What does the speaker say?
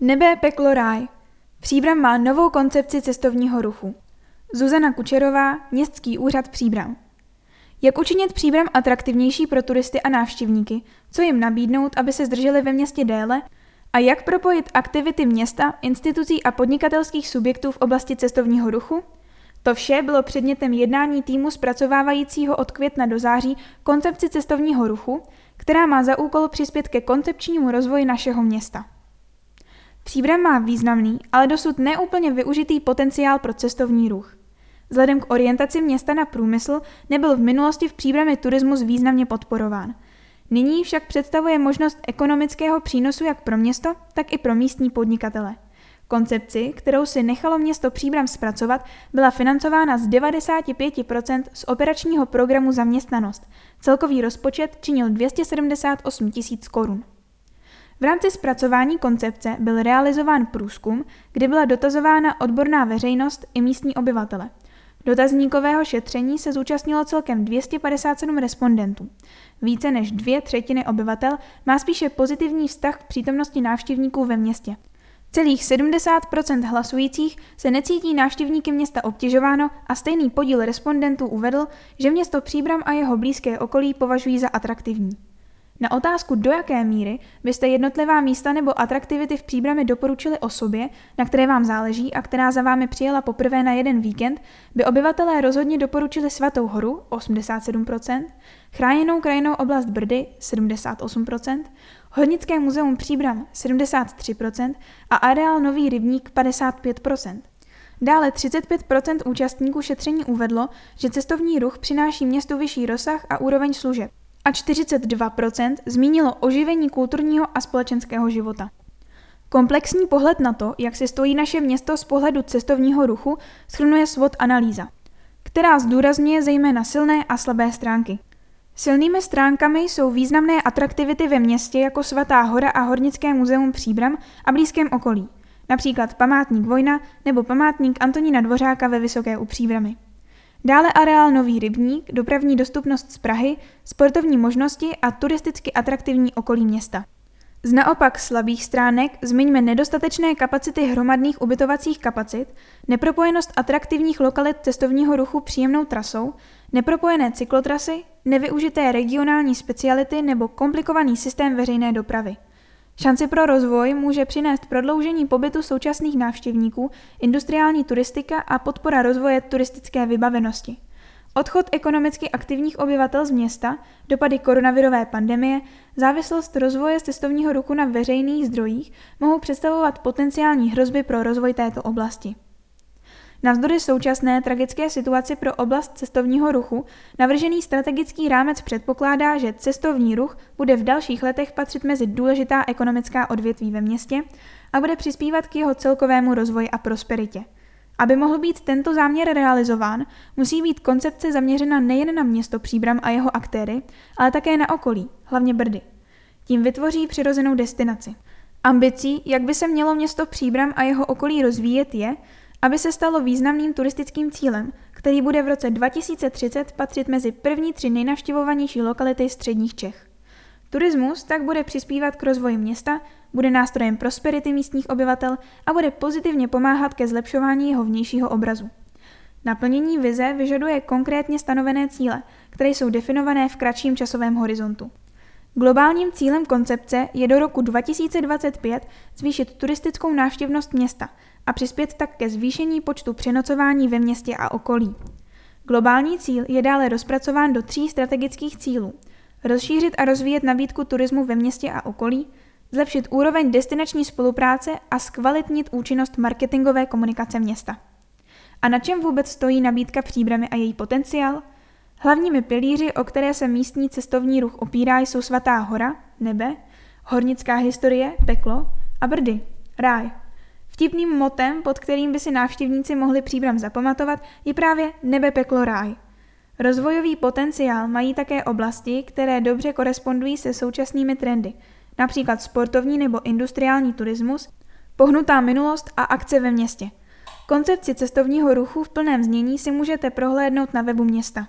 Nebe, peklo, ráj. Příbram má novou koncepci cestovního ruchu. Zuzana Kučerová, Městský úřad Příbram. Jak učinit Příbram atraktivnější pro turisty a návštěvníky, co jim nabídnout, aby se zdrželi ve městě déle a jak propojit aktivity města, institucí a podnikatelských subjektů v oblasti cestovního ruchu? To vše bylo předmětem jednání týmu zpracovávajícího od května do září koncepci cestovního ruchu, která má za úkol přispět ke koncepčnímu rozvoji našeho města. Příbram má významný, ale dosud neúplně využitý potenciál pro cestovní ruch. Vzhledem k orientaci města na průmysl nebyl v minulosti v Příbrami turismus významně podporován. Nyní však představuje možnost ekonomického přínosu jak pro město, tak i pro místní podnikatele. Koncepci, kterou si nechalo město Příbram zpracovat, byla financována z 95% z operačního programu Zaměstnanost. Celkový rozpočet činil 278 tisíc korun. V rámci zpracování koncepce byl realizován průzkum, kdy byla dotazována odborná veřejnost i místní obyvatele. Dotazníkového šetření se zúčastnilo celkem 257 respondentů. Více než dvě třetiny obyvatel má spíše pozitivní vztah k přítomnosti návštěvníků ve městě. Celých 70% hlasujících se necítí návštěvníky města obtěžováno a stejný podíl respondentů uvedl, že město Příbram a jeho blízké okolí považují za atraktivní. Na otázku, do jaké míry byste jednotlivá místa nebo atraktivity v Příbrami doporučili osobě, na které vám záleží a která za vámi přijela poprvé na jeden víkend, by obyvatelé rozhodně doporučili Svatou horu 87%, chráněnou krajinou oblast Brdy 78%, Hornické muzeum Příbram 73% a areál Nový rybník 55%. Dále 35% účastníků šetření uvedlo, že cestovní ruch přináší městu vyšší rozsah a úroveň služeb a 42% zmínilo oživení kulturního a společenského života. Komplexní pohled na to, jak se stojí naše město z pohledu cestovního ruchu, schrnuje SWOT analýza, která zdůrazňuje zejména silné a slabé stránky. Silnými stránkami jsou významné atraktivity ve městě jako Svatá hora a Hornické muzeum Příbram a blízkém okolí, například památník Vojna nebo památník Antonína Dvořáka ve Vysoké u Příbramy. Dále areál Nový rybník, dopravní dostupnost z Prahy, sportovní možnosti a turisticky atraktivní okolí města. Z naopak slabých stránek zmiňme nedostatečné kapacity hromadných ubytovacích kapacit, nepropojenost atraktivních lokalit cestovního ruchu příjemnou trasou, nepropojené cyklotrasy, nevyužité regionální speciality nebo komplikovaný systém veřejné dopravy. Šanci pro rozvoj může přinést prodloužení pobytu současných návštěvníků, industriální turistika a podpora rozvoje turistické vybavenosti. Odchod ekonomicky aktivních obyvatel z města, dopady koronavirové pandemie, závislost rozvoje cestovního ruchu na veřejných zdrojích mohou představovat potenciální hrozby pro rozvoj této oblasti. Navzdory současné tragické situaci pro oblast cestovního ruchu, navržený strategický rámec předpokládá, že cestovní ruch bude v dalších letech patřit mezi důležitá ekonomická odvětví ve městě a bude přispívat k jeho celkovému rozvoji a prosperitě. Aby mohl být tento záměr realizován, musí být koncepce zaměřena nejen na město Příbram a jeho aktéry, ale také na okolí, hlavně Brdy. Tím vytvoří přirozenou destinaci. Ambicí, jak by se mělo město Příbram a jeho okolí rozvíjet, je, aby se stalo významným turistickým cílem, který bude v roce 2030 patřit mezi první tři nejnavštěvovanější lokality středních Čech. Turismus tak bude přispívat k rozvoji města, bude nástrojem prosperity místních obyvatel a bude pozitivně pomáhat ke zlepšování jeho vnějšího obrazu. Naplnění vize vyžaduje konkrétně stanovené cíle, které jsou definované v kratším časovém horizontu. Globálním cílem koncepce je do roku 2025 zvýšit turistickou návštěvnost města a přispět tak ke zvýšení počtu přenocování ve městě a okolí. Globální cíl je dále rozpracován do tří strategických cílů. Rozšířit a rozvíjet nabídku turismu ve městě a okolí, zlepšit úroveň destinační spolupráce a zkvalitnit účinnost marketingové komunikace města. A na čem vůbec stojí nabídka příbramy a její potenciál? Hlavními pilíři, o které se místní cestovní ruch opírá, jsou Svatá hora, nebe, hornická historie, peklo a Brdy, ráj. Vtipným motem, pod kterým by si návštěvníci mohli příbram zapamatovat, je právě nebe, peklo, ráj. Rozvojový potenciál mají také oblasti, které dobře korespondují se současnými trendy, například sportovní nebo industriální turismus, pohnutá minulost a akce ve městě. Koncepci cestovního ruchu v plném znění si můžete prohlédnout na webu města.